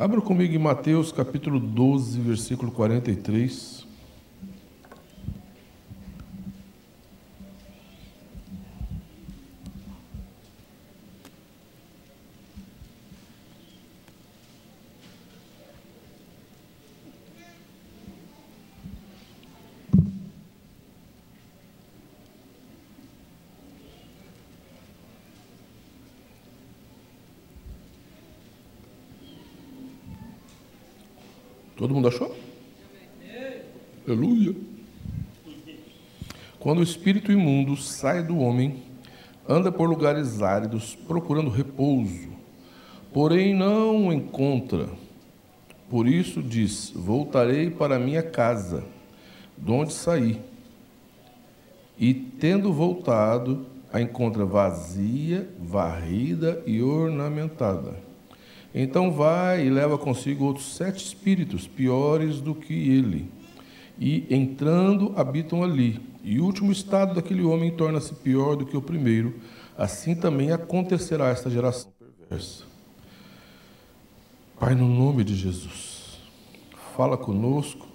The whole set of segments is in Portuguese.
Abra comigo em Mateus capítulo 12, versículo 43. Todo mundo achou? Aleluia. Quando o espírito imundo sai do homem, anda por lugares áridos, procurando repouso, porém não o encontra. Por isso diz: Voltarei para minha casa, de onde saí. E tendo voltado, a encontra vazia, varrida e ornamentada. Então vai e leva consigo outros sete espíritos piores do que ele, e entrando habitam ali. E o último estado daquele homem torna-se pior do que o primeiro. Assim também acontecerá esta geração perversa. Pai, no nome de Jesus, fala conosco,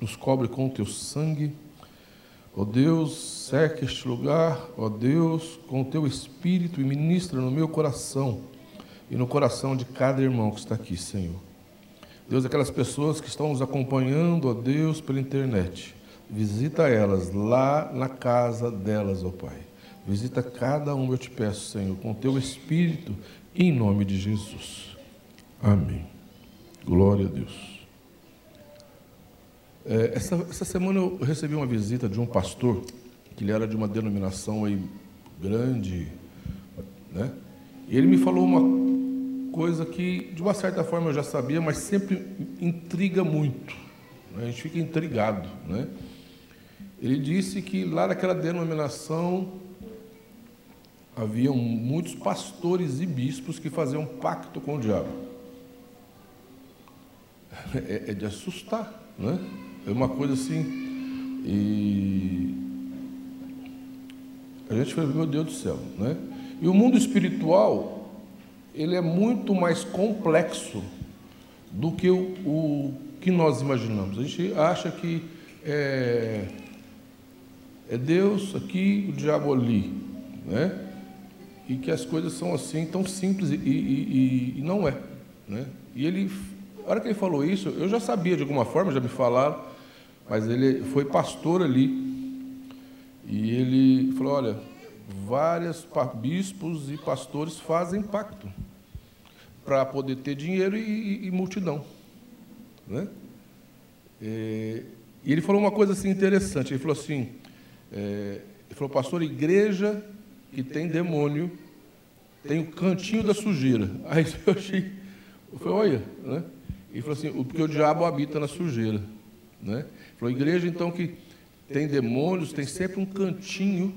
nos cobre com o teu sangue. Ó Deus, cerca este lugar, ó Deus, com o teu espírito e ministra no meu coração e no coração de cada irmão que está aqui, Senhor. Deus, aquelas pessoas que estão nos acompanhando, ó Deus, pela internet, visita elas lá na casa delas, ó Pai. Visita cada um, eu te peço, Senhor, com teu Espírito, em nome de Jesus. Amém. Glória a Deus. É, essa, essa semana eu recebi uma visita de um pastor, que ele era de uma denominação aí grande, né? E ele me falou uma coisa que, de uma certa forma, eu já sabia, mas sempre intriga muito. Né? A gente fica intrigado. Né? Ele disse que lá naquela denominação haviam muitos pastores e bispos que faziam pacto com o diabo. É, é de assustar, né? É uma coisa assim. E a gente fala, meu Deus do céu, né? E o mundo espiritual ele é muito mais complexo do que o, o que nós imaginamos. A gente acha que é, é Deus aqui, o diabo ali, né? E que as coisas são assim tão simples e, e, e, e não é, né? E ele, a hora que ele falou isso, eu já sabia de alguma forma, já me falaram, mas ele foi pastor ali e ele falou, olha, vários bispos e pastores fazem pacto para poder ter dinheiro e, e, e multidão. Né? É, e ele falou uma coisa assim interessante. Ele falou assim: é, ele falou, pastor, igreja que tem demônio tem o cantinho da sujeira. Aí eu achei, eu falei, olha, né? Ele falou assim, porque o diabo habita na sujeira. Né? Ele falou, igreja então que tem demônios, tem sempre um cantinho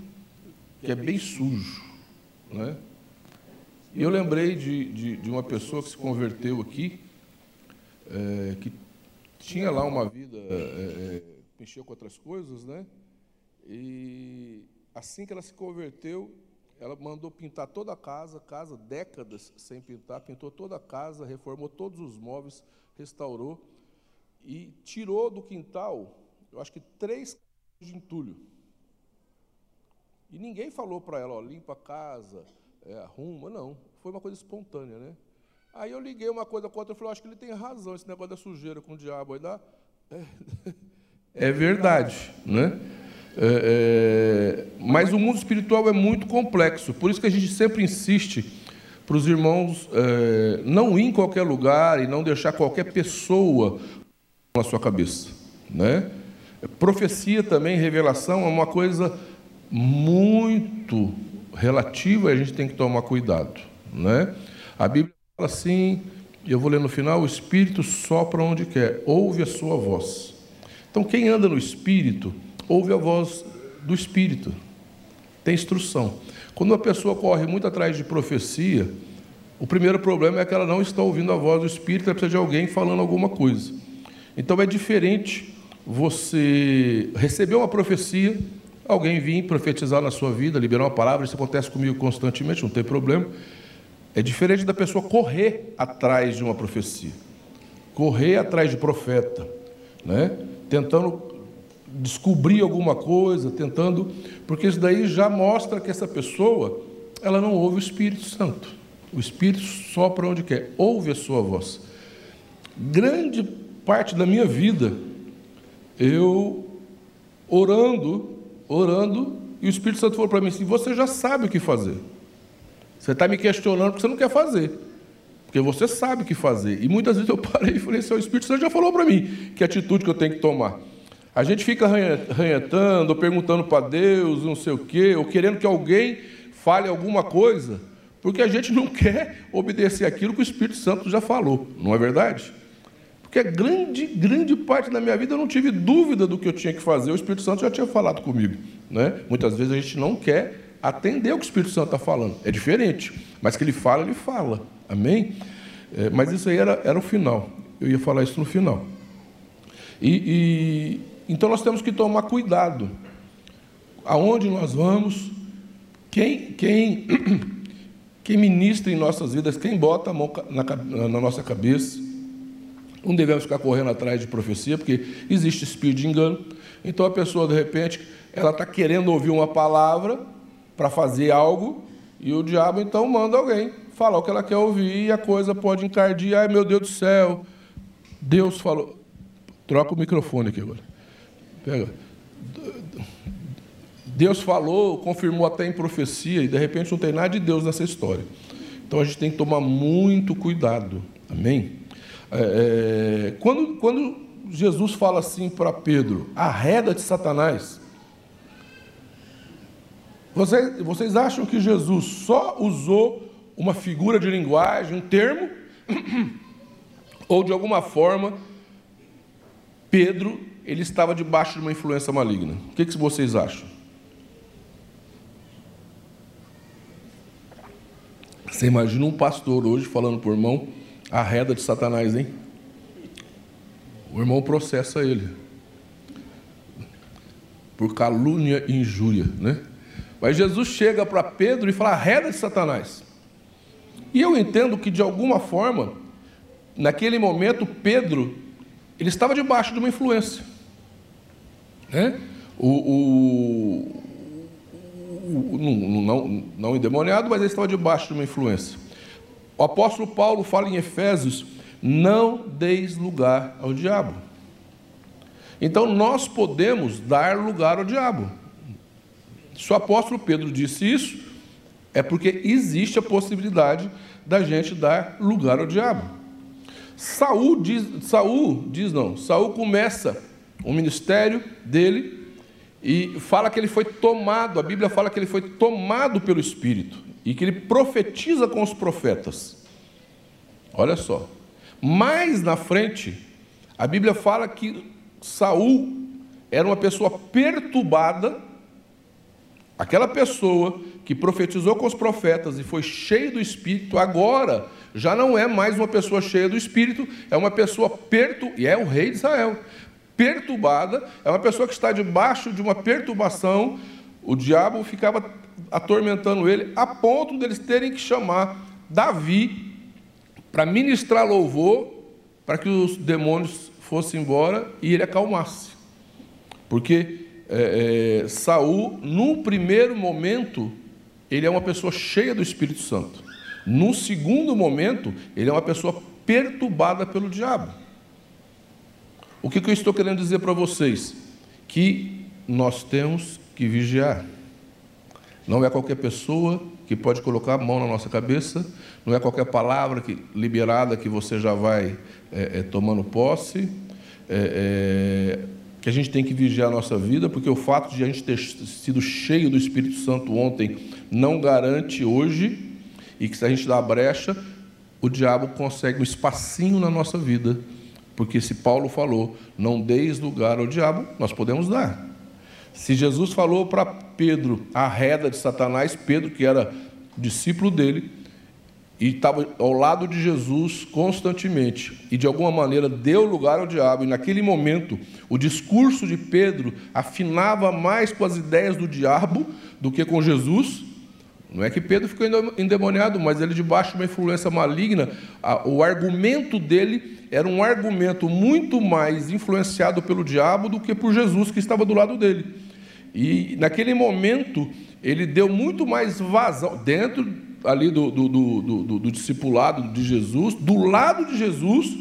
que é bem sujo. Né? E eu lembrei de, de, de, uma pessoa que se converteu aqui, é, que tinha lá uma vida, é, é, mexeu com outras coisas, né? E assim que ela se converteu, ela mandou pintar toda a casa, casa décadas sem pintar, pintou toda a casa, reformou todos os móveis, restaurou e tirou do quintal, eu acho que três de entulho. E ninguém falou para ela, ó, limpa a casa, é, arruma, não. Foi uma coisa espontânea, né? Aí eu liguei uma coisa com outra e falei, acho que ele tem razão, esse negócio da sujeira com o diabo aí dá. É, é verdade, né? É, é, mas o mundo espiritual é muito complexo, por isso que a gente sempre insiste para os irmãos é, não ir em qualquer lugar e não deixar qualquer pessoa na sua cabeça, né? Profecia também, revelação é uma coisa muito relativa e a gente tem que tomar cuidado. Né? A Bíblia fala assim, eu vou ler no final: o Espírito sopra onde quer, ouve a sua voz. Então, quem anda no Espírito, ouve a voz do Espírito, tem instrução. Quando uma pessoa corre muito atrás de profecia, o primeiro problema é que ela não está ouvindo a voz do Espírito, ela precisa de alguém falando alguma coisa. Então é diferente você receber uma profecia alguém vir profetizar na sua vida, liberar uma palavra, isso acontece comigo constantemente, não tem problema. É diferente da pessoa correr atrás de uma profecia. correr atrás de profeta, né? tentando descobrir alguma coisa, tentando, porque isso daí já mostra que essa pessoa, ela não ouve o Espírito Santo. O Espírito sopra onde quer, ouve a sua voz. Grande parte da minha vida, eu orando, orando, e o Espírito Santo falou para mim assim: Você já sabe o que fazer. Você está me questionando porque você não quer fazer. Porque você sabe o que fazer. E muitas vezes eu parei e falei assim: O Espírito Santo já falou para mim que atitude que eu tenho que tomar. A gente fica ranhetando, ou perguntando para Deus, não sei o quê, ou querendo que alguém fale alguma coisa, porque a gente não quer obedecer aquilo que o Espírito Santo já falou, não é verdade? Porque grande, grande parte da minha vida eu não tive dúvida do que eu tinha que fazer, o Espírito Santo já tinha falado comigo. Né? Muitas vezes a gente não quer atender o que o Espírito Santo está falando, é diferente, mas que ele fala, ele fala, amém? É, mas isso aí era, era o final, eu ia falar isso no final. E, e, então nós temos que tomar cuidado. Aonde nós vamos, quem, quem, quem ministra em nossas vidas, quem bota a mão na, na nossa cabeça. Não devemos ficar correndo atrás de profecia, porque existe espírito de engano. Então a pessoa, de repente, ela está querendo ouvir uma palavra para fazer algo, e o diabo então manda alguém falar o que ela quer ouvir, e a coisa pode encardir. Ai meu Deus do céu, Deus falou. Troca o microfone aqui agora. Pega. Deus falou, confirmou até em profecia, e de repente não tem nada de Deus nessa história. Então a gente tem que tomar muito cuidado. Amém? É, é, quando, quando Jesus fala assim para Pedro, arreda de Satanás, vocês, vocês acham que Jesus só usou uma figura de linguagem, um termo, ou de alguma forma Pedro ele estava debaixo de uma influência maligna. O que, que vocês acham? Você imagina um pastor hoje falando para o irmão a reda de Satanás, hein? O irmão processa ele por calúnia e injúria, né? Mas Jesus chega para Pedro e fala a reda de Satanás. E eu entendo que de alguma forma, naquele momento, Pedro ele estava debaixo de uma influência. Né? O, o, o, não, não, não endemoniado, mas ele estava debaixo de uma influência. O apóstolo Paulo fala em Efésios: não deis lugar ao diabo. Então nós podemos dar lugar ao diabo. Se o apóstolo Pedro disse isso, é porque existe a possibilidade da gente dar lugar ao diabo. Saul diz, Saul diz não, Saul começa o ministério dele e fala que ele foi tomado, a Bíblia fala que ele foi tomado pelo Espírito e que ele profetiza com os profetas. Olha só. Mais na frente, a Bíblia fala que Saul era uma pessoa perturbada, aquela pessoa que profetizou com os profetas e foi cheio do Espírito, agora já não é mais uma pessoa cheia do Espírito, é uma pessoa perto e é o rei de Israel perturbada, é uma pessoa que está debaixo de uma perturbação. O diabo ficava atormentando ele, a ponto deles terem que chamar Davi para ministrar louvor, para que os demônios fossem embora e ele acalmasse. Porque é, é, Saul, num primeiro momento, ele é uma pessoa cheia do Espírito Santo. Num segundo momento, ele é uma pessoa perturbada pelo diabo. O que, que eu estou querendo dizer para vocês? Que nós temos que vigiar. Não é qualquer pessoa que pode colocar a mão na nossa cabeça, não é qualquer palavra que, liberada que você já vai é, é, tomando posse. É, é, que a gente tem que vigiar a nossa vida, porque o fato de a gente ter sido cheio do Espírito Santo ontem não garante hoje, e que se a gente dá a brecha, o diabo consegue um espacinho na nossa vida porque se Paulo falou, não deis lugar ao diabo, nós podemos dar. Se Jesus falou para Pedro a reda de Satanás, Pedro, que era discípulo dele, e estava ao lado de Jesus constantemente, e de alguma maneira deu lugar ao diabo, e naquele momento o discurso de Pedro afinava mais com as ideias do diabo do que com Jesus, Não é que Pedro ficou endemoniado, mas ele, debaixo de uma influência maligna, o argumento dele era um argumento muito mais influenciado pelo diabo do que por Jesus que estava do lado dele. E naquele momento, ele deu muito mais vazão, dentro ali do, do, do, do, do discipulado de Jesus, do lado de Jesus,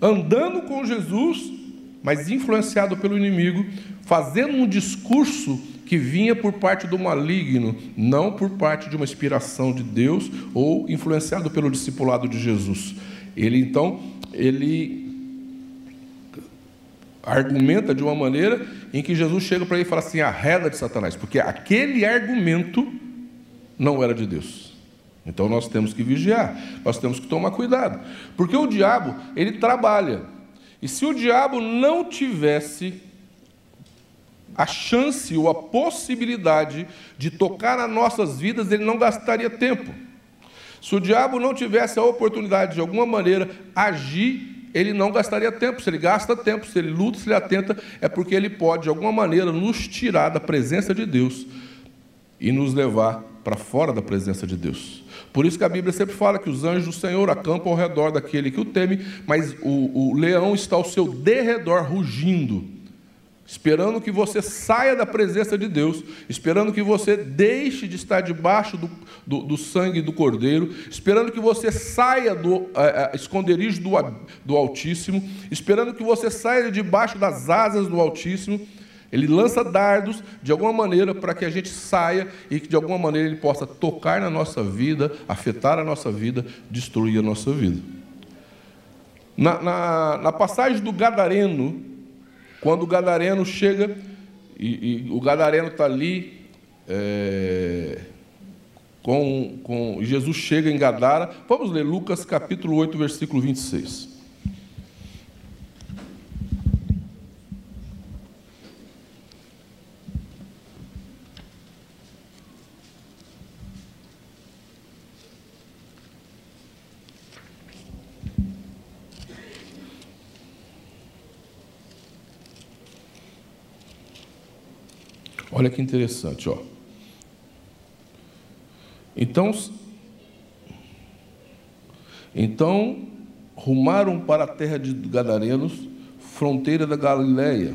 andando com Jesus, mas influenciado pelo inimigo, fazendo um discurso que vinha por parte do maligno, não por parte de uma inspiração de Deus ou influenciado pelo discipulado de Jesus. Ele então, ele argumenta de uma maneira em que Jesus chega para ele e fala assim: arreda de Satanás, porque aquele argumento não era de Deus. Então nós temos que vigiar, nós temos que tomar cuidado, porque o diabo, ele trabalha. E se o diabo não tivesse a chance ou a possibilidade de tocar nas nossas vidas, ele não gastaria tempo. Se o diabo não tivesse a oportunidade de alguma maneira agir, ele não gastaria tempo. Se ele gasta tempo, se ele luta, se ele atenta, é porque ele pode de alguma maneira nos tirar da presença de Deus e nos levar para fora da presença de Deus. Por isso que a Bíblia sempre fala que os anjos do Senhor acampam ao redor daquele que o teme, mas o, o leão está ao seu derredor rugindo esperando que você saia da presença de Deus, esperando que você deixe de estar debaixo do, do, do sangue do Cordeiro, esperando que você saia do é, é, esconderijo do, do Altíssimo, esperando que você saia debaixo das asas do Altíssimo. Ele lança dardos de alguma maneira para que a gente saia e que de alguma maneira ele possa tocar na nossa vida, afetar a nossa vida, destruir a nossa vida. Na, na, na passagem do Gadareno, quando o gadareno chega, e, e o gadareno está ali, é, com, com Jesus chega em Gadara. Vamos ler Lucas capítulo 8, versículo 26. Olha que interessante, ó. Então, então rumaram para a terra de Gadarenos, fronteira da Galileia.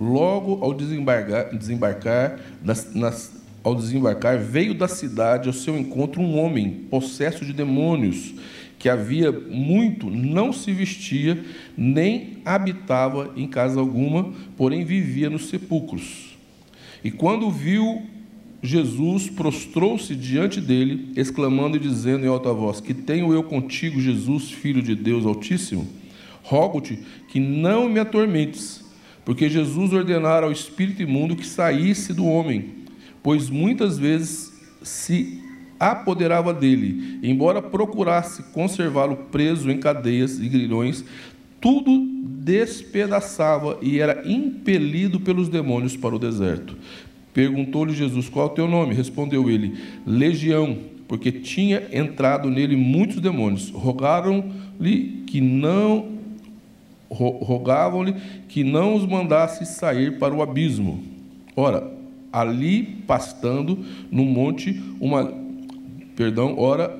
Logo ao desembarcar, desembarcar nas, nas, ao desembarcar, veio da cidade ao seu encontro um homem possesso de demônios, que havia muito não se vestia, nem habitava em casa alguma, porém vivia nos sepulcros. E quando viu Jesus, prostrou-se diante dele, exclamando e dizendo em alta voz: Que tenho eu contigo, Jesus, filho de Deus Altíssimo? Rogo-te que não me atormentes, porque Jesus ordenara ao espírito imundo que saísse do homem, pois muitas vezes se apoderava dele, embora procurasse conservá-lo preso em cadeias e grilhões, tudo despedaçava e era impelido pelos demônios para o deserto. Perguntou-lhe Jesus: Qual é o teu nome? Respondeu ele: Legião, porque tinha entrado nele muitos demônios. Rogaram-lhe que não rogavam-lhe que não os mandasse sair para o abismo. Ora, ali pastando no monte uma perdão, ora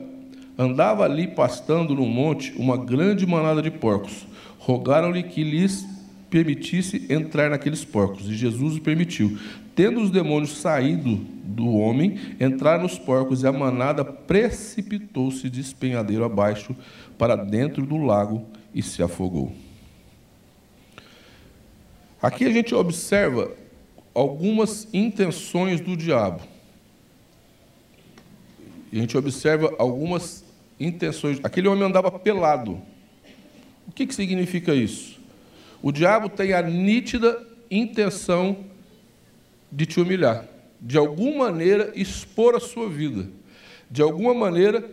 andava ali pastando no monte uma grande manada de porcos rogaram-lhe que lhes permitisse entrar naqueles porcos, e Jesus o permitiu. Tendo os demônios saído do homem, entraram nos porcos, e a manada precipitou-se de espenhadeiro abaixo para dentro do lago e se afogou. Aqui a gente observa algumas intenções do diabo. A gente observa algumas intenções. Aquele homem andava pelado. O que, que significa isso? O diabo tem a nítida intenção de te humilhar, de alguma maneira expor a sua vida, de alguma maneira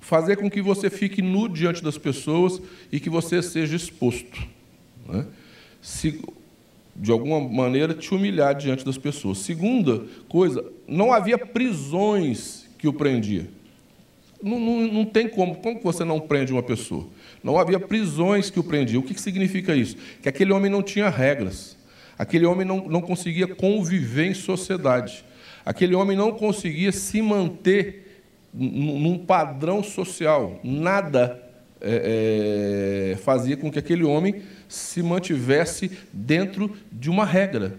fazer com que você fique nu diante das pessoas e que você seja exposto. Né? Se, de alguma maneira, te humilhar diante das pessoas. Segunda coisa, não havia prisões que o prendia. Não, não, não, tem como. Como você não prende uma pessoa? Não havia prisões que o prendiam. O que, que significa isso? Que aquele homem não tinha regras. Aquele homem não, não conseguia conviver em sociedade. aquele homem não conseguia se manter num padrão social. Nada é, é, fazia com que aquele homem se mantivesse dentro de uma regra.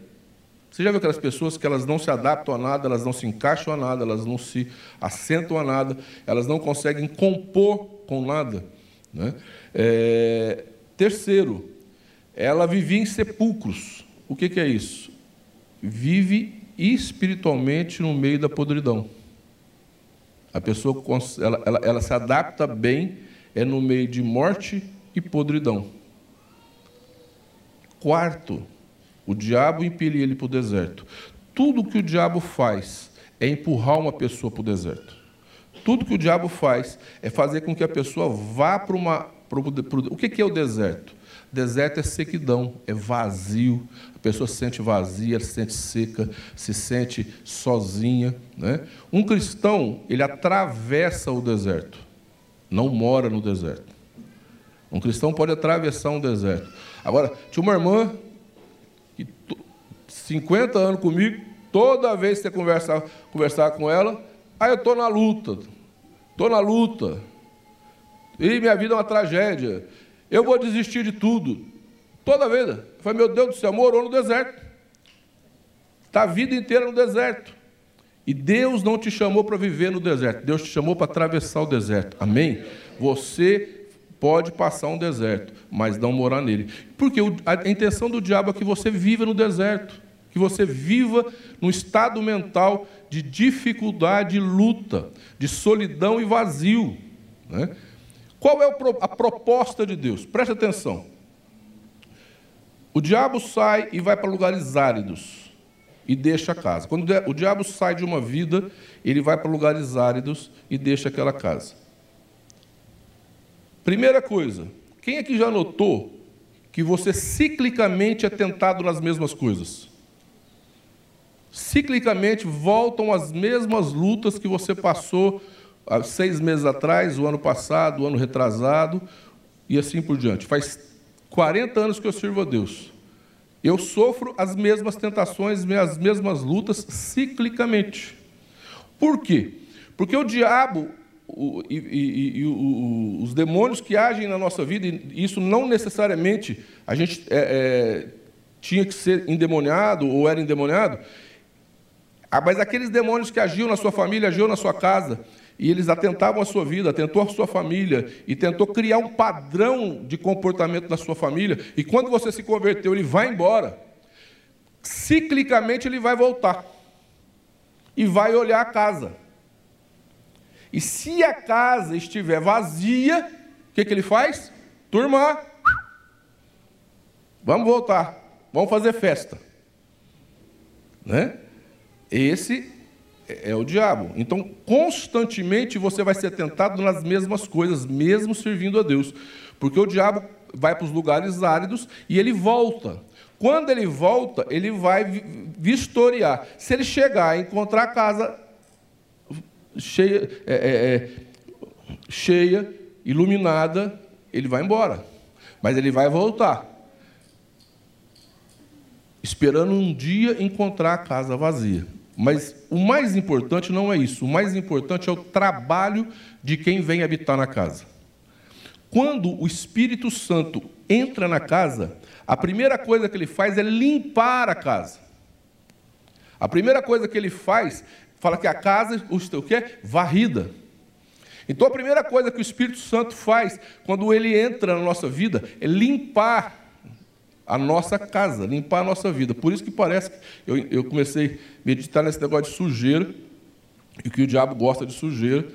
Você já viu aquelas pessoas que elas não se adaptam a nada, elas não se encaixam a nada, elas não se assentam a nada, elas não conseguem compor com nada. Né? É, terceiro, ela vivia em sepulcros. O que, que é isso? Vive espiritualmente no meio da podridão. A pessoa ela, ela, ela se adapta bem é no meio de morte e podridão. Quarto, o diabo impelia ele para o deserto. Tudo que o diabo faz é empurrar uma pessoa para o deserto. Tudo que o diabo faz é fazer com que a pessoa vá para uma. O, o que é o deserto? Deserto é sequidão, é vazio. A pessoa se sente vazia, se sente seca, se sente sozinha. Né? Um cristão, ele atravessa o deserto, não mora no deserto. Um cristão pode atravessar um deserto. Agora, tinha uma irmã, 50 anos comigo, toda vez que você conversar, conversar com ela, aí eu estou na luta, estou na luta, e minha vida é uma tragédia, eu vou desistir de tudo. Toda vez. Eu falei, meu Deus do céu, morou no deserto. Está a vida inteira no deserto. E Deus não te chamou para viver no deserto, Deus te chamou para atravessar o deserto. Amém? Você pode passar um deserto, mas não morar nele. Porque a intenção do diabo é que você viva no deserto, que você viva num estado mental de dificuldade, luta, de solidão e vazio. Né? Qual é a proposta de Deus? Preste atenção. O diabo sai e vai para lugares áridos e deixa a casa. Quando o diabo sai de uma vida, ele vai para lugares áridos e deixa aquela casa. Primeira coisa, quem aqui já notou que você ciclicamente é tentado nas mesmas coisas? Ciclicamente voltam as mesmas lutas que você passou há seis meses atrás, o ano passado, o ano retrasado, e assim por diante. Faz 40 anos que eu sirvo a Deus. Eu sofro as mesmas tentações, as mesmas lutas ciclicamente. Por quê? Porque o diabo o, e, e, e o, os demônios que agem na nossa vida, e isso não necessariamente a gente é, é, tinha que ser endemoniado ou era endemoniado, ah, mas aqueles demônios que agiam na sua família, agiam na sua casa, e eles atentavam a sua vida, atentou a sua família e tentou criar um padrão de comportamento na sua família. E quando você se converteu, ele vai embora. Ciclicamente ele vai voltar e vai olhar a casa. E se a casa estiver vazia, o que, que ele faz? Turma, vamos voltar, vamos fazer festa. Né? Esse é, é o diabo. Então, constantemente você vai ser tentado nas mesmas coisas, mesmo servindo a Deus. Porque o diabo vai para os lugares áridos e ele volta. Quando ele volta, ele vai vistoriar. Se ele chegar e encontrar a casa cheia, é, é, é, cheia, iluminada, ele vai embora. Mas ele vai voltar. Esperando um dia encontrar a casa vazia. Mas o mais importante não é isso. O mais importante é o trabalho de quem vem habitar na casa. Quando o Espírito Santo entra na casa, a primeira coisa que ele faz é limpar a casa. A primeira coisa que ele faz, fala que a casa, o quê? Varrida. Então a primeira coisa que o Espírito Santo faz quando ele entra na nossa vida é limpar a nossa casa, limpar a nossa vida. Por isso que parece que eu, eu comecei a meditar nesse negócio de sujeira, e que o diabo gosta de sujeira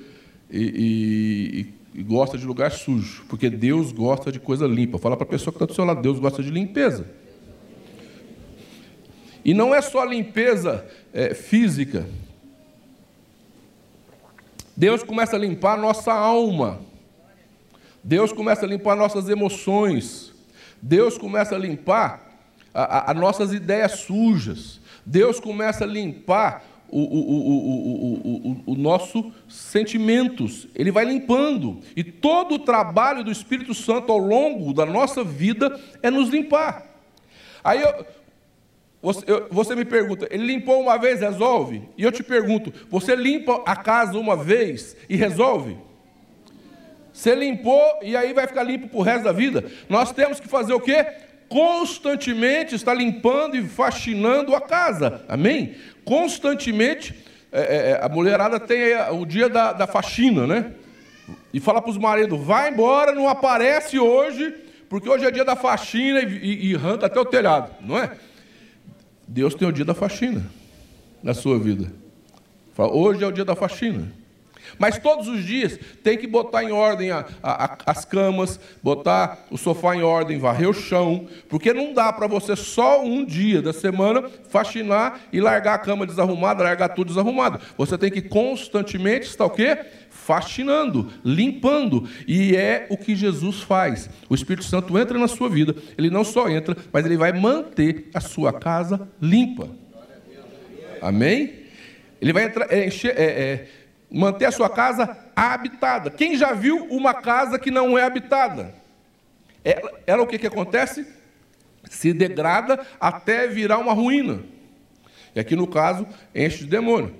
e, e, e gosta de lugar sujo, porque Deus gosta de coisa limpa. Fala para a pessoa que está do seu lado, Deus gosta de limpeza. E não é só limpeza é, física. Deus começa a limpar a nossa alma. Deus começa a limpar nossas emoções. Deus começa a limpar as nossas ideias sujas. Deus começa a limpar o, o, o, o, nosso sentimentos. Ele vai limpando. E todo o trabalho do Espírito Santo ao longo da nossa vida é nos limpar. Aí eu, você, eu, você me pergunta, ele limpou uma vez, resolve? E eu te pergunto, você limpa a casa uma vez e resolve? Você limpou e aí vai ficar limpo para o resto da vida? Nós temos que fazer o quê? Constantemente estar limpando e faxinando a casa. Amém? Constantemente. É, é, é a mulherada tem o dia da, da faxina, né? E fala para os maridos: vai embora, não aparece hoje, porque hoje é dia da faxina e, e, e arranca até o telhado, não é? Deus tem o dia da faxina na sua vida. Hoje é o dia da faxina. Mas todos os dias tem que botar em ordem a, a, as camas, botar o sofá em ordem, varrer o chão, porque não dá para você só um dia da semana faxinar e largar a cama desarrumada, largar tudo desarrumado. Você tem que constantemente estar o quê? faxinando, limpando. E é o que Jesus faz. O Espírito Santo entra na sua vida, ele não só entra, mas ele vai manter a sua casa limpa. Amém? Ele vai entrar, é, encher, é, é, manter a sua casa habitada. Quem já viu uma casa que não é habitada? Ela, ela o que, que acontece? Se degrada até virar uma ruína. E aqui no caso, enche de demônio.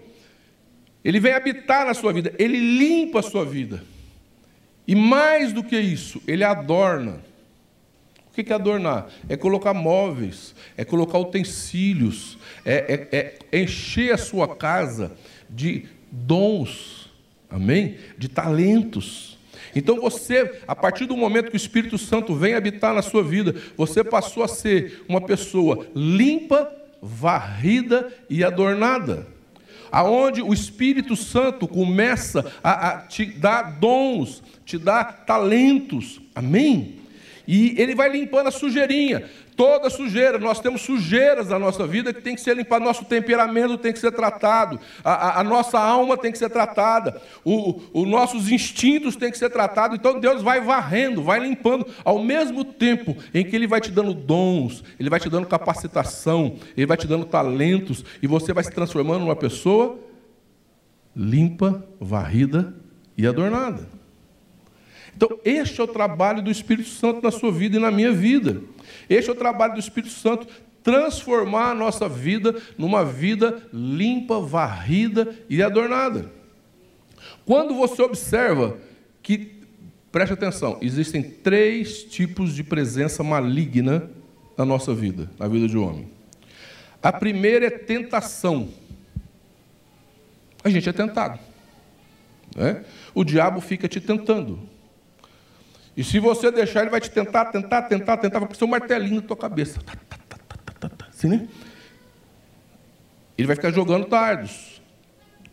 Ele vem habitar na sua vida, ele limpa a sua vida. E mais do que isso, ele adorna. O que é adornar? É colocar móveis, é colocar utensílios, é, é, é encher a sua casa de dons, amém? De talentos. Então você, a partir do momento que o Espírito Santo vem habitar na sua vida, você passou a ser uma pessoa limpa, varrida e adornada aonde o Espírito Santo começa a, a te dar dons, te dar talentos, amém? E ele vai limpando a sujeirinha, toda sujeira. Nós temos sujeiras na nossa vida que tem que ser limpada. Nosso temperamento tem que ser tratado, a, a, a nossa alma tem que ser tratada, os nossos instintos têm que ser tratados. Então Deus vai varrendo, vai limpando, ao mesmo tempo em que Ele vai te dando dons, Ele vai te dando capacitação, Ele vai te dando talentos, e você vai se transformando numa pessoa limpa, varrida e adornada. Então, este é o trabalho do Espírito Santo na sua vida e na minha vida. Este é o trabalho do Espírito Santo transformar a nossa vida numa vida limpa, varrida e adornada. Quando você observa que, preste atenção, existem três tipos de presença maligna na nossa vida, na vida de um homem. A primeira é tentação. A gente é tentado. Né? O diabo fica te tentando. E se você deixar, ele vai te tentar, tentar, tentar, tentar, vai ser um martelinho na tua cabeça. Assim, né? Ele vai ficar jogando tardos.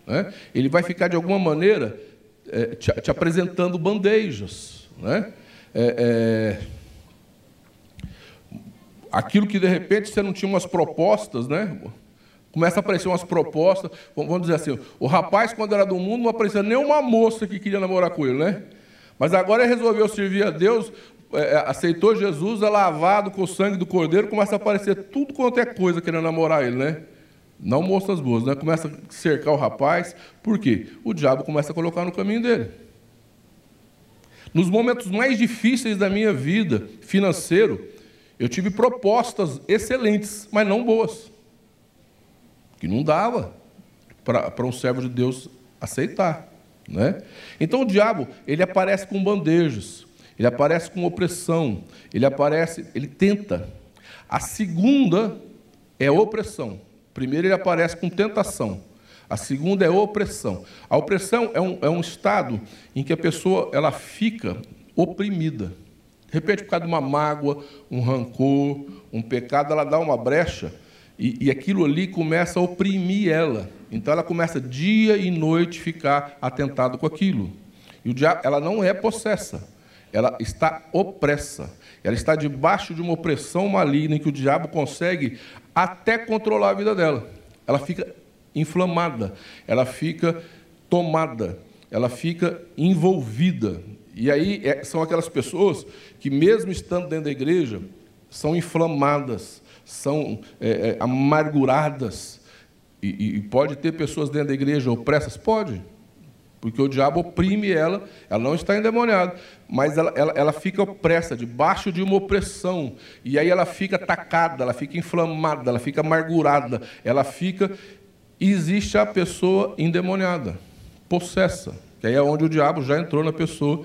Né? Ele vai ficar, de alguma maneira, é, te, te, apresentando bandejas. Né? É, é, aquilo que, de repente, você não tinha umas propostas, né? Começa a aparecer umas propostas. Vamos dizer assim, o rapaz, quando era do mundo, não aparecia nenhuma moça que queria namorar com ele, né? Mas agora resolveu servir a Deus, é, é, aceitou Jesus, é lavado com o sangue do cordeiro, começa a aparecer tudo quanto é coisa querendo namorar ele, né? Não moças boas, né? Começa a cercar o rapaz. Por quê? O diabo começa a colocar no caminho dele. Nos momentos mais difíceis da minha vida, financeiro, eu tive propostas excelentes, mas não boas. Que não dava para um servo de Deus aceitar. Né? Então o diabo ele aparece com bandejas, ele aparece com opressão, ele aparece, ele tenta. A segunda é opressão. Primeiro ele aparece com tentação. A segunda é opressão. A opressão é um, é um estado em que a pessoa ela fica oprimida. De repente, por causa de uma mágoa, um rancor, um pecado, ela dá uma brecha e, e aquilo ali começa a oprimir ela. Então ela começa dia e noite ficar atentado com aquilo. E o diabo, ela não é possessa, ela está opressa. Ela está debaixo de uma opressão maligna em que o diabo consegue até controlar a vida dela. Ela fica inflamada, ela fica tomada, ela fica envolvida. E aí é, são aquelas pessoas que, mesmo estando dentro da igreja, são inflamadas, são é, é, amarguradas. E, e, pode ter pessoas dentro da igreja opressas? Pode. Porque o diabo oprime ela, ela não está endemoniada, mas ela, ela, ela fica opressa, debaixo de uma opressão. E aí ela fica atacada, ela fica inflamada, ela fica amargurada, ela fica. E existe a pessoa endemoniada, possessa. Que aí é onde o diabo já entrou na pessoa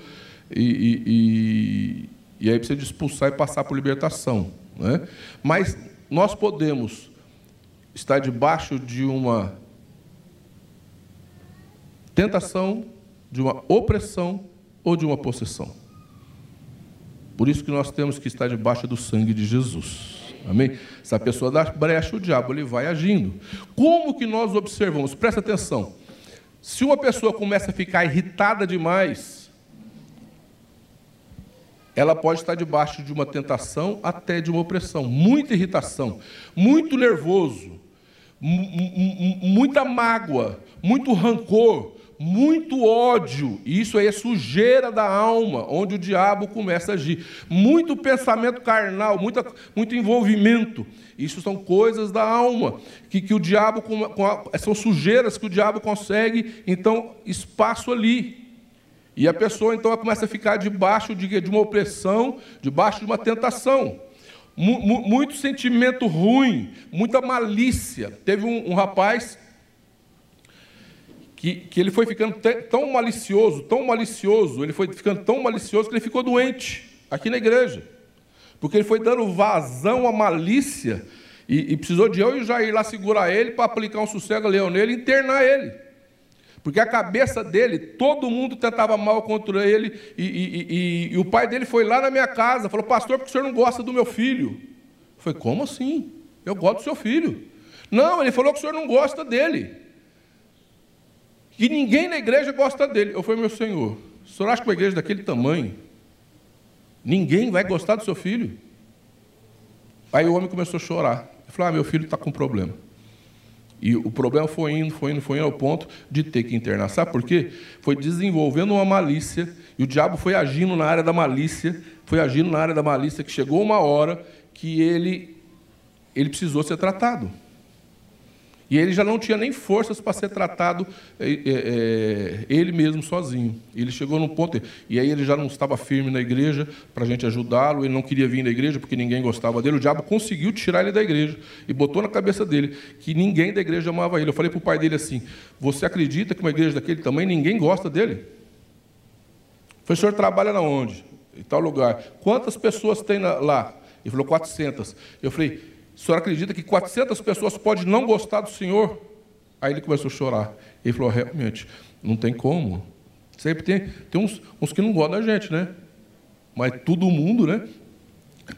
e, e, e, e aí precisa de expulsar e passar por libertação. Né? Mas nós podemos estar debaixo de uma tentação, de uma opressão ou de uma possessão. Por isso que nós temos que estar debaixo do sangue de Jesus. Amém? Se a pessoa dá brecha, o diabo ele vai agindo. Como que nós observamos? Presta atenção. Se uma pessoa começa a ficar irritada demais, ela pode estar debaixo de uma tentação até de uma opressão, muita irritação, muito nervoso, muita mágoa, muito rancor, muito ódio, e isso aí é sujeira da alma, onde o diabo começa a agir. Muito pensamento carnal, muita, muito envolvimento. Isso são coisas da alma, que, que o diabo, são sujeiras que o diabo consegue, então, espaço ali. E a pessoa, então, começa a ficar debaixo de, de uma opressão, debaixo de uma tentação. Muito sentimento ruim, muita malícia. Teve um, um rapaz que, que ele foi ficando tão malicioso, tão malicioso, ele foi ficando tão malicioso que ele ficou doente aqui na igreja. Porque ele foi dando vazão à malícia e, e precisou de eu e Jair lá segurar ele para aplicar um sossego-leão nele e internar ele. Porque a cabeça dele, todo mundo tentava mal contra ele, e, e, e, e, o pai dele foi lá na minha casa, falou, pastor, porque o senhor não gosta do meu filho? Eu falei, como assim? Eu gosto do seu filho. Não, ele falou que o senhor não gosta dele que ninguém na igreja gosta dele. Eu falei, meu senhor, o senhor acha que uma igreja daquele tamanho, ninguém vai gostar do seu filho? Aí o homem começou a chorar. Ele falou, ah, meu filho está com problema. E o problema foi indo, foi indo, foi indo ao ponto de ter que internar. Sabe por quê? Foi desenvolvendo uma malícia, e o diabo foi agindo na área da malícia, foi agindo na área da malícia, que chegou uma hora que ele, ele precisou ser tratado. E ele já não tinha nem forças para ser tratado é, é, ele mesmo sozinho. Ele chegou num ponto, e aí ele já não estava firme na igreja para a gente ajudá-lo, ele não queria vir na igreja porque ninguém gostava dele. O diabo conseguiu tirar ele da igreja e botou na cabeça dele que ninguém da igreja amava ele. Eu falei para o pai dele assim: Você acredita que uma igreja daquele tamanho ninguém gosta dele? O senhor trabalha na onde? Em tal lugar. Quantas pessoas tem lá? Ele falou 400. Eu falei, o senhor acredita que 400 pessoas podem não gostar do senhor? Aí ele começou a chorar. Ele falou: realmente, não tem como. Sempre tem, tem uns, uns que não gostam da gente, né? Mas todo mundo, né?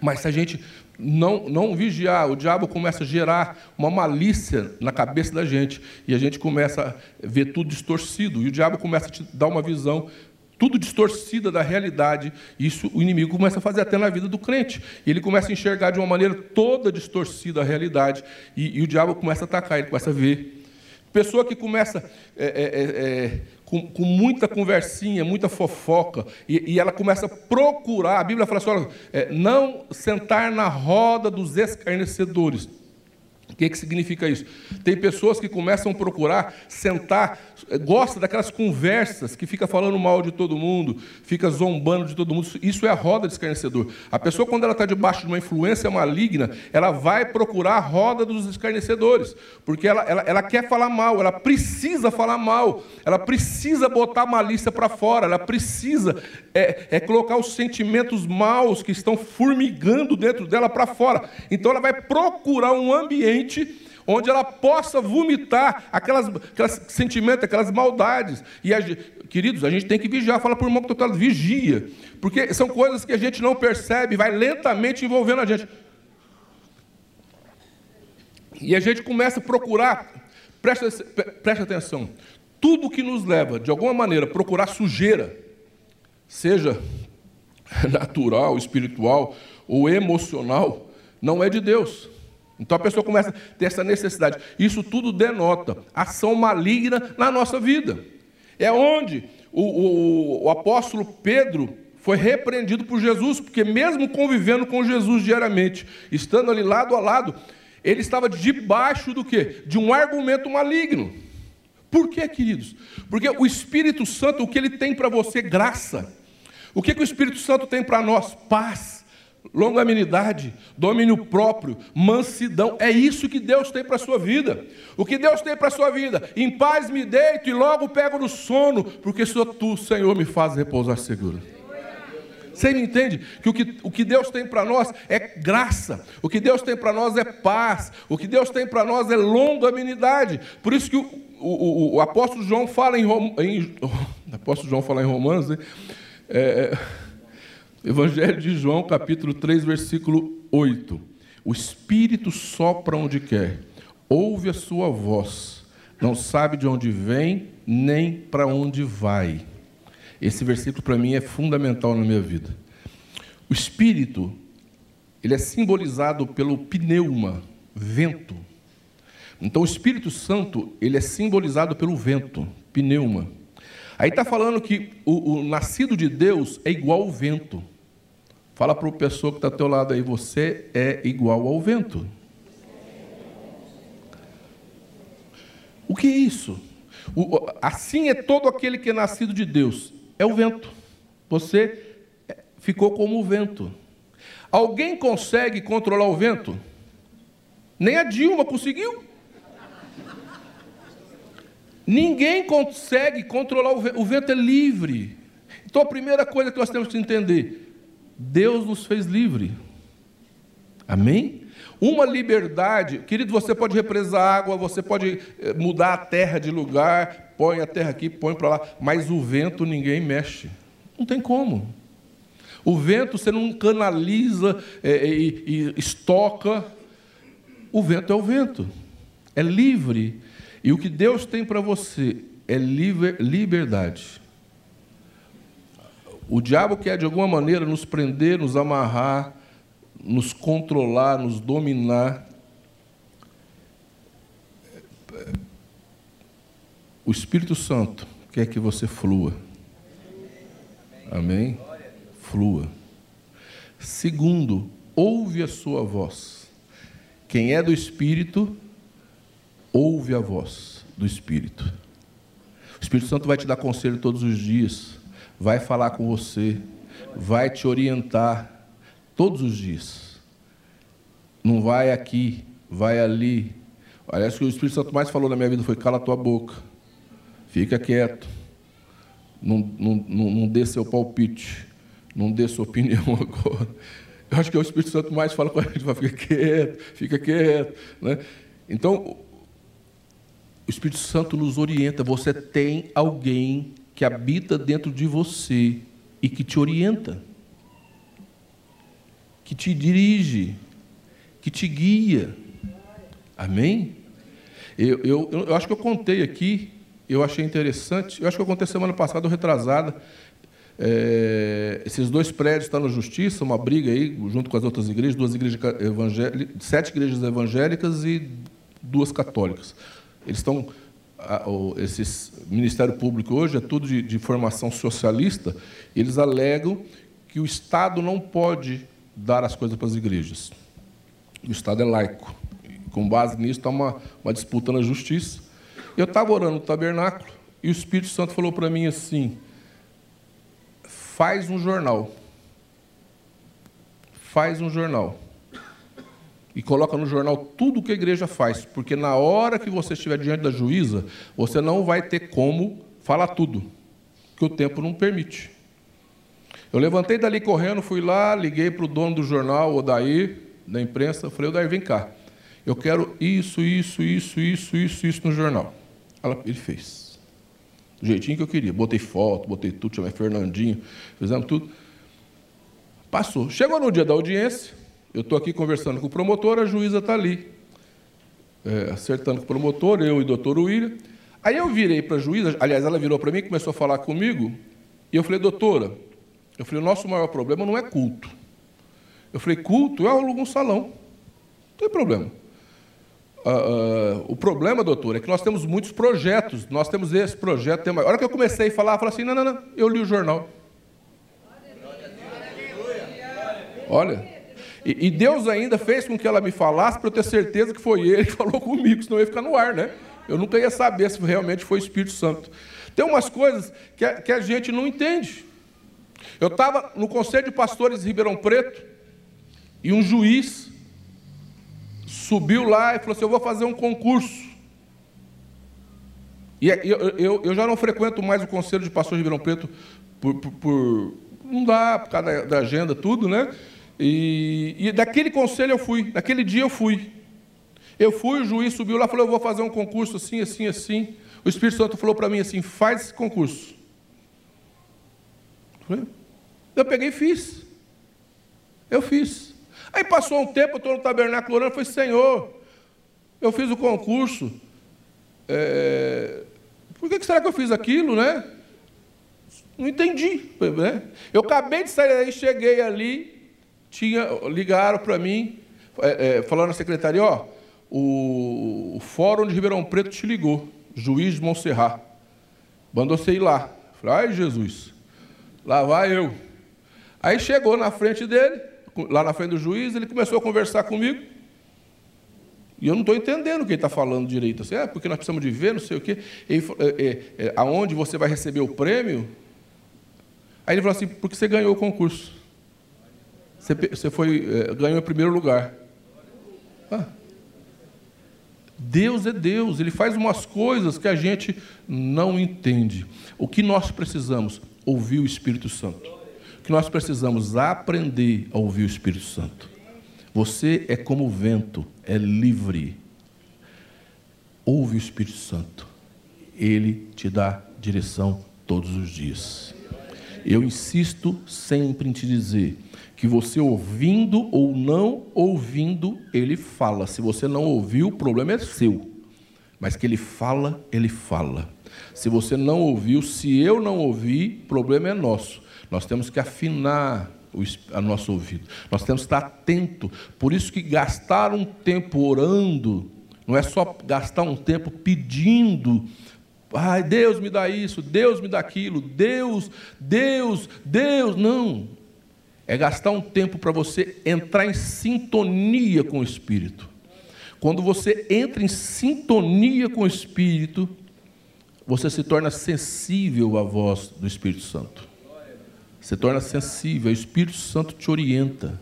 Mas se a gente não, não vigiar, o diabo começa a gerar uma malícia na cabeça da gente e a gente começa a ver tudo distorcido. E o diabo começa a te dar uma visão tudo distorcida da realidade. Isso o inimigo começa a fazer até na vida do crente. Ele começa a enxergar de uma maneira toda distorcida a realidade. E, e o diabo começa a atacar, ele começa a ver. Pessoa que começa é, é, é, é com, com, muita conversinha, muita fofoca, e, e, ela começa a procurar. A Bíblia fala assim: olha, é, não sentar na roda dos escarnecedores. O que, que significa isso? Tem pessoas que começam a procurar sentar, gosta daquelas conversas que fica falando mal de todo mundo, fica zombando de todo mundo. Isso é a roda de escarnecedor. A pessoa, quando ela está debaixo de uma influência maligna, ela vai procurar a roda dos escarnecedores, porque ela, ela, ela quer falar mal, ela precisa falar mal, ela precisa botar a malícia para fora, ela precisa é, é colocar os sentimentos maus que estão formigando dentro dela para fora. Então ela vai procurar um ambiente onde ela possa vomitar aquelas, aquelas sentimentos, aquelas maldades. E, a, queridos, a gente tem que vigiar, fala por irmão que está vigia, porque são coisas que a gente não percebe, vai lentamente envolvendo a gente. E a gente começa a procurar, presta, presta atenção, tudo que nos leva, de alguma maneira, a procurar sujeira, seja natural, espiritual ou emocional, não é de Deus. Então a pessoa começa a ter essa necessidade. Isso tudo denota ação maligna na nossa vida. É onde o, o, o apóstolo Pedro foi repreendido por Jesus, porque mesmo convivendo com Jesus diariamente, estando ali lado a lado, ele estava debaixo do quê? De um argumento maligno. Por quê, queridos? Porque o Espírito Santo, o que ele tem para você? Graça. O que, que o Espírito Santo tem para nós? Paz, longanimidade, domínio próprio, mansidão. É isso que Deus tem para a sua vida. O que Deus tem para a sua vida? Em paz me deito e logo pego no sono, porque só tu, Senhor, me faz repousar seguro. Você me entende? Que o que, o que Deus tem para nós é graça, o que Deus tem para nós é paz, o que Deus tem para nós é longanimidade. Por isso que o, o, o, apóstolo João fala em, em o apóstolo João fala em Romanos, né? É, é, Evangelho de João, capítulo 3, versículo 8. O Espírito sopra onde quer, ouve a sua voz, não sabe de onde vem, nem para onde vai. Esse versículo para mim é fundamental na minha vida. O Espírito, ele é simbolizado pelo pneuma, vento. Então o Espírito Santo, ele é simbolizado pelo vento, pneuma. Aí está falando que o, o, nascido de Deus é igual ao vento. Fala para o pessoa que está ao teu lado aí, você é igual ao vento. O que é isso? O, assim é todo aquele que é nascido de Deus. É o vento. Você ficou como o vento. Alguém consegue controlar o vento? Nem a Dilma conseguiu. Ninguém consegue controlar o vento. O vento é livre. Então a primeira coisa que nós temos que entender: Deus nos fez livre. Amém? Uma liberdade, querido, você pode represar água, você pode eh, mudar a terra de lugar, põe a terra aqui, põe para lá, mas o vento ninguém mexe. Não tem como. O vento você não canaliza é, e, e estoca. O vento é o vento. É livre. E o que Deus tem para você é liber, liberdade. O diabo quer, de alguma maneira, nos prender, nos amarrar, nos controlar, nos dominar. O Espírito Santo quer que você flua. Amém? Flua. Segundo, ouve a sua voz. Quem é do Espírito, ouve a voz do Espírito. O Espírito Santo vai te dar conselho todos os dias, vai falar com você, vai te orientar todos os dias. Não vai aqui, vai ali. Aliás, o que o Espírito Santo mais falou na minha vida foi: cala tua boca, fica quieto, não, não, não, dê seu palpite, não dê sua opinião agora. Eu acho que é o Espírito Santo mais fala com a gente, fica quieto, fica quieto. Né? Então, o Espírito Santo nos orienta. Você tem alguém que habita dentro de você e que te orienta, que te dirige, que te guia. Amém? Eu, eu, eu acho que eu contei aqui, eu achei interessante, eu acho que eu contei semana passada ou retrasada. É, esses dois prédios estão na justiça, uma briga aí, junto com as outras igrejas, duas igrejas evangélicas, sete igrejas evangélicas e duas católicas. Eles estão. Esse Ministério Público hoje é tudo de, de formação socialista. Eles alegam que o Estado não pode dar as coisas para as igrejas. O Estado é laico. Com base nisso, está uma, uma disputa na justiça. Eu estava orando no tabernáculo e o Espírito Santo falou para mim assim: faz um jornal. Faz um jornal e coloca no jornal tudo o que a igreja faz, porque na hora que você estiver diante da juíza, você não vai ter como falar tudo, que o tempo não permite. Eu levantei dali correndo, fui lá, liguei para o dono do jornal, o Odair, da imprensa, falei, Odair, vem cá. Eu quero isso, isso, isso, isso, isso, isso no jornal. Ele fez. Do jeitinho que eu queria. Botei foto, botei tudo, chamei Fernandinho, fizemos tudo. Passou. Chegou no dia da audiência, eu estou aqui conversando com o promotor, a juíza está ali, é, acertando com o promotor, eu e o doutor William. Aí eu virei para a juíza, aliás, ela virou para mim, começou a falar comigo, e eu falei, doutora, eu falei, o nosso maior problema não é culto. Eu falei, culto, eu alugo um salão. Não tem problema. Uh, uh, o problema, doutor, é que nós temos muitos projetos. Nós temos esse projeto. Tem... A hora que eu comecei a falar, eu falei assim: não, não, não, eu li o jornal. Olha, e, e Deus ainda fez com que ela me falasse para eu ter certeza que foi ele que falou comigo, senão eu ia ficar no ar, né? Eu nunca ia saber se realmente foi o Espírito Santo. Tem umas coisas que a, que a gente não entende. Eu estava no Conselho de Pastores de Ribeirão Preto e um juiz subiu lá e falou assim: Eu vou fazer um concurso. E é, eu, eu, eu já não frequento mais o Conselho de Pastores de Ribeirão Preto por, por, por não dá, por causa da, da agenda, tudo, né? E, e, daquele conselho eu fui, naquele dia eu fui. Eu fui, o juiz subiu lá e falou: Eu vou fazer um concurso assim, assim, assim. O Espírito Santo falou para mim assim: Faz esse concurso. Eu peguei e fiz. Eu fiz. Aí passou um tempo, eu estou no tabernáculo orando, falei: Senhor, eu fiz o concurso. É... Por que será que eu fiz aquilo, né? Não entendi. Né? Eu acabei de sair daí, cheguei ali, tinha, ligaram para mim, é, é, falando na secretaria, ó, o, o, Fórum de Ribeirão Preto te ligou, juiz de Montserrat. Mandou você ir lá. Falei, ai Jesus, lá vai eu. Aí chegou na frente dele, lá na frente do juiz, ele começou a conversar comigo. E eu não estou entendendo o que ele está falando direito. Assim, é porque nós precisamos de ver, não sei o quê. Ele, é, é, é, aonde você vai receber o prêmio? Aí ele falou assim, porque você ganhou o concurso. Você, você foi, é, ganhou em primeiro lugar. Ah. Deus é Deus, Ele faz umas coisas que a gente não entende. O que nós precisamos? Ouvir o Espírito Santo. O que nós precisamos? Aprender a ouvir o Espírito Santo. Você é como o vento, é livre. Ouve o Espírito Santo. Ele te dá direção todos os dias. Eu insisto sempre em te dizer que você ouvindo ou não ouvindo, ele fala. Se você não ouviu, o problema é seu. Mas que ele fala, ele fala. Se você não ouviu, se eu não ouvi, o problema é nosso. Nós temos que afinar o nosso ouvido. Nós temos que estar atento. Por isso que gastar um tempo orando não é só gastar um tempo pedindo Ai, Deus me dá isso, Deus me dá aquilo, Deus, Deus, Deus. Não. É gastar um tempo para você entrar em sintonia com o Espírito. Quando você entra em sintonia com o Espírito, você se torna sensível à voz do Espírito Santo. Você torna sensível, o Espírito Santo te orienta.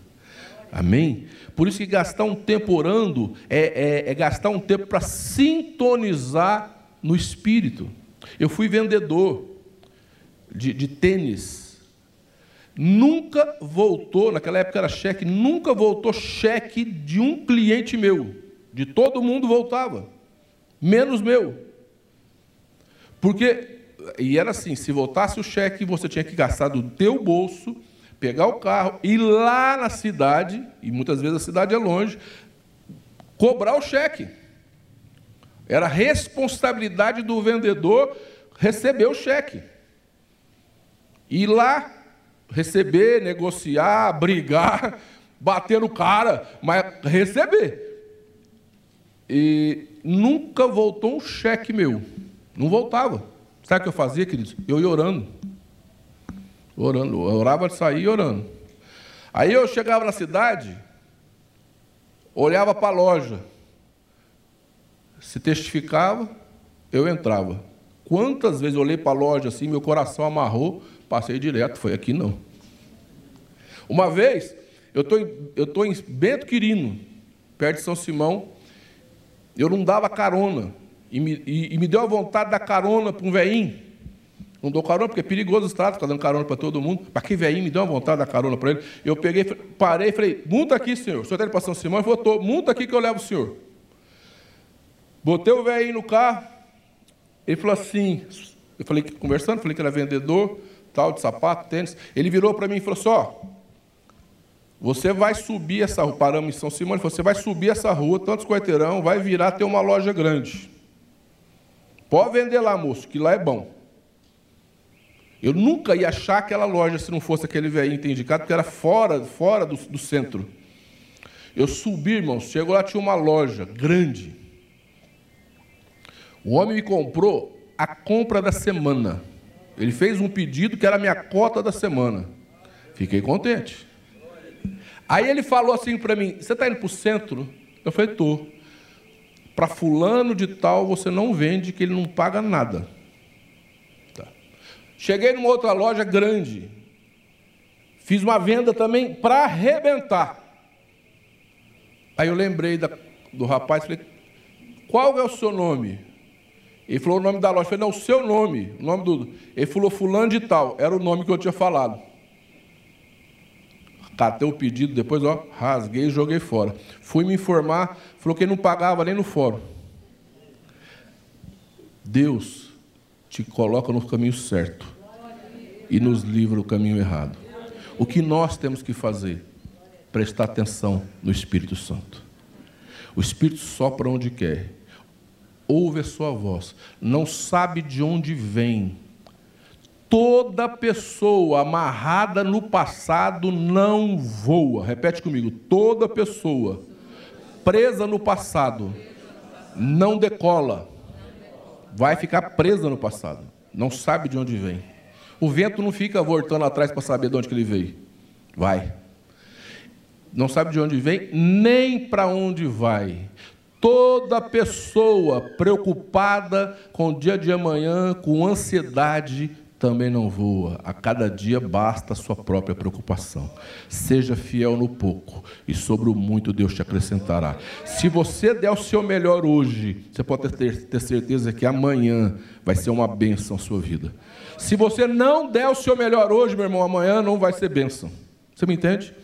Amém? Por isso que gastar um tempo orando é, é, é gastar um tempo para sintonizar no espírito. Eu fui vendedor de, de tênis. Nunca voltou, naquela época era cheque, nunca voltou cheque de um cliente meu. De todo mundo voltava, menos meu. Porque, e era assim: se voltasse o cheque, você tinha que gastar do teu bolso, pegar o carro, ir lá na cidade, e muitas vezes a cidade é longe, cobrar o cheque. Era responsabilidade do vendedor receber o cheque. Ir lá, receber, negociar, brigar, bater no cara, mas receber. E nunca voltou um cheque meu. Não voltava. Sabe o que eu fazia, queridos? Eu ia orando. Orando. Eu orava de sair orando. Aí eu chegava na cidade, olhava para a loja se testificava, eu entrava. Quantas vezes eu olhei para a loja assim, meu coração amarrou, passei direto, foi aqui não. Uma vez, eu tô estou em Bento Quirino, perto de São Simão, eu não dava carona, e me, e, e me deu a vontade de dar carona para um veinho. Não dou carona porque é perigoso o estrada, ficar dando carona para todo mundo. Para que veinho me deu uma vontade de dar carona para ele. Eu peguei, parei e falei, multa aqui, senhor. O senhor está indo para São Simão? Ele falou, multa aqui que eu levo o senhor. Botei o velho no carro, ele falou assim, eu falei, conversando, falei que era vendedor, tal, de sapato, tênis. Ele virou para mim e falou assim, ó, você vai subir essa rua, paramos em São Simão, você vai subir essa rua, tantos quarteirão, vai virar ter uma loja grande. Pode vender lá, moço, que lá é bom. Eu nunca ia achar aquela loja se não fosse aquele velhinho ter indicado, porque era fora, fora do, do centro. Eu subi, irmãos, chegou lá, tinha uma loja grande. O homem me comprou a compra da semana. Ele fez um pedido que era a minha cota da semana. Fiquei contente. Aí ele falou assim para mim: Você está indo para o centro? Eu falei: Estou. para fulano de tal você não vende, que ele não paga nada. Tá. Cheguei numa outra loja grande, fiz uma venda também para arrebentar. Aí eu lembrei da, do rapaz, falei, qual é o seu nome? Ele falou o nome da loja. Eu falei, não, o seu nome. O nome do. Ele falou fulano de tal. Era o nome que eu tinha falado. Catei o pedido, depois, ó, rasguei e joguei fora. Fui me informar, falou que ele não pagava nem no fórum. Deus te coloca no caminho certo e nos livra do caminho errado. O que nós temos que fazer? Prestar atenção no Espírito Santo. O Espírito sopra onde quer, ouve a sua voz, não sabe de onde vem, Toda pessoa amarrada no passado não voa. Repete comigo. Toda pessoa presa no passado não decola. Vai ficar presa no passado. Não sabe de onde vem. O vento não fica voltando atrás para saber de onde que ele veio. Vai. Não sabe de onde vem, nem para onde vai. Toda pessoa preocupada com o dia de amanhã, com ansiedade, também não voa. A cada dia basta a sua própria preocupação. Seja fiel no pouco, e sobre o muito Deus te acrescentará. Se você der o seu melhor hoje, você pode ter, ter certeza que amanhã vai ser uma bênção a sua vida. Se você não der o seu melhor hoje, meu irmão, amanhã não vai ser bênção. Você me entende?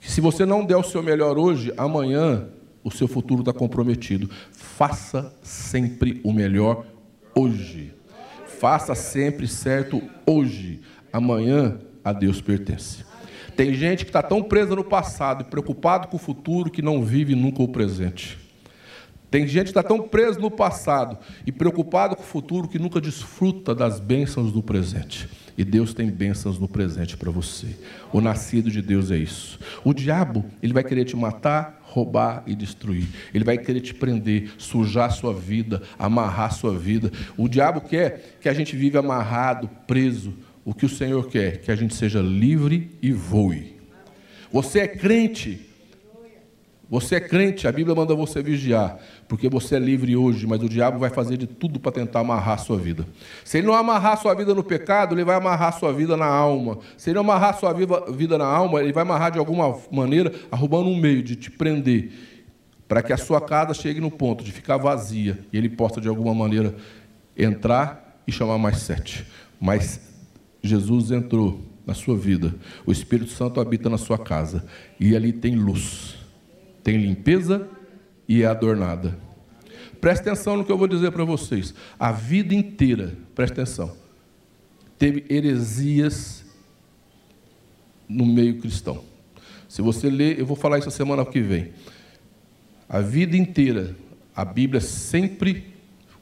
Se você não der o seu melhor hoje, amanhã o seu futuro está comprometido. Faça sempre o melhor hoje. Faça sempre certo hoje. Amanhã a Deus pertence. Tem gente que está tão presa no passado e preocupado com o futuro que não vive nunca o presente. Tem gente que está tão presa no passado e preocupado com o futuro que nunca desfruta das bênçãos do presente. E Deus tem bênçãos no presente para você. O nascido de Deus é isso. O diabo, ele vai querer te matar, roubar e destruir. Ele vai querer te prender, sujar sua vida, amarrar a sua vida. O diabo quer que a gente vive amarrado, preso. O que o Senhor quer? Que a gente seja livre e voe. Você é crente, você é crente, a Bíblia manda você vigiar, porque você é livre hoje, mas o diabo vai fazer de tudo para tentar amarrar a sua vida. Se ele não amarrar a sua vida no pecado, ele vai amarrar a sua vida na alma. Se ele não amarrar a sua vida na alma, ele vai amarrar de alguma maneira, arrumando um meio de te prender, para que a sua casa chegue no ponto de ficar vazia e ele possa de alguma maneira entrar e chamar mais sete. Mas Jesus entrou na sua vida, o Espírito Santo habita na sua casa e ali tem luz tem limpeza e é adornada. Preste atenção no que eu vou dizer para vocês. A vida inteira, preste atenção, teve heresias no meio cristão. Se você ler, eu vou falar isso a semana que vem. A vida inteira, a Bíblia sempre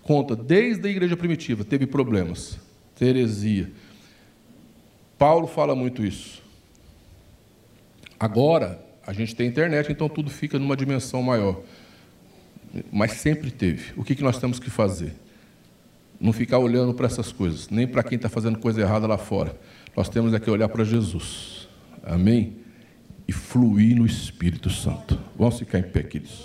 conta, desde a igreja primitiva, teve problemas, heresia. Paulo fala muito isso. Agora, a gente tem internet, então tudo fica numa dimensão maior. Mas sempre teve. O que, que nós temos que fazer? Não ficar olhando para essas coisas, nem para quem está fazendo coisa errada lá fora. Nós temos é que olhar para Jesus. Amém? E fluir no Espírito Santo. Vamos ficar em pé, queridos.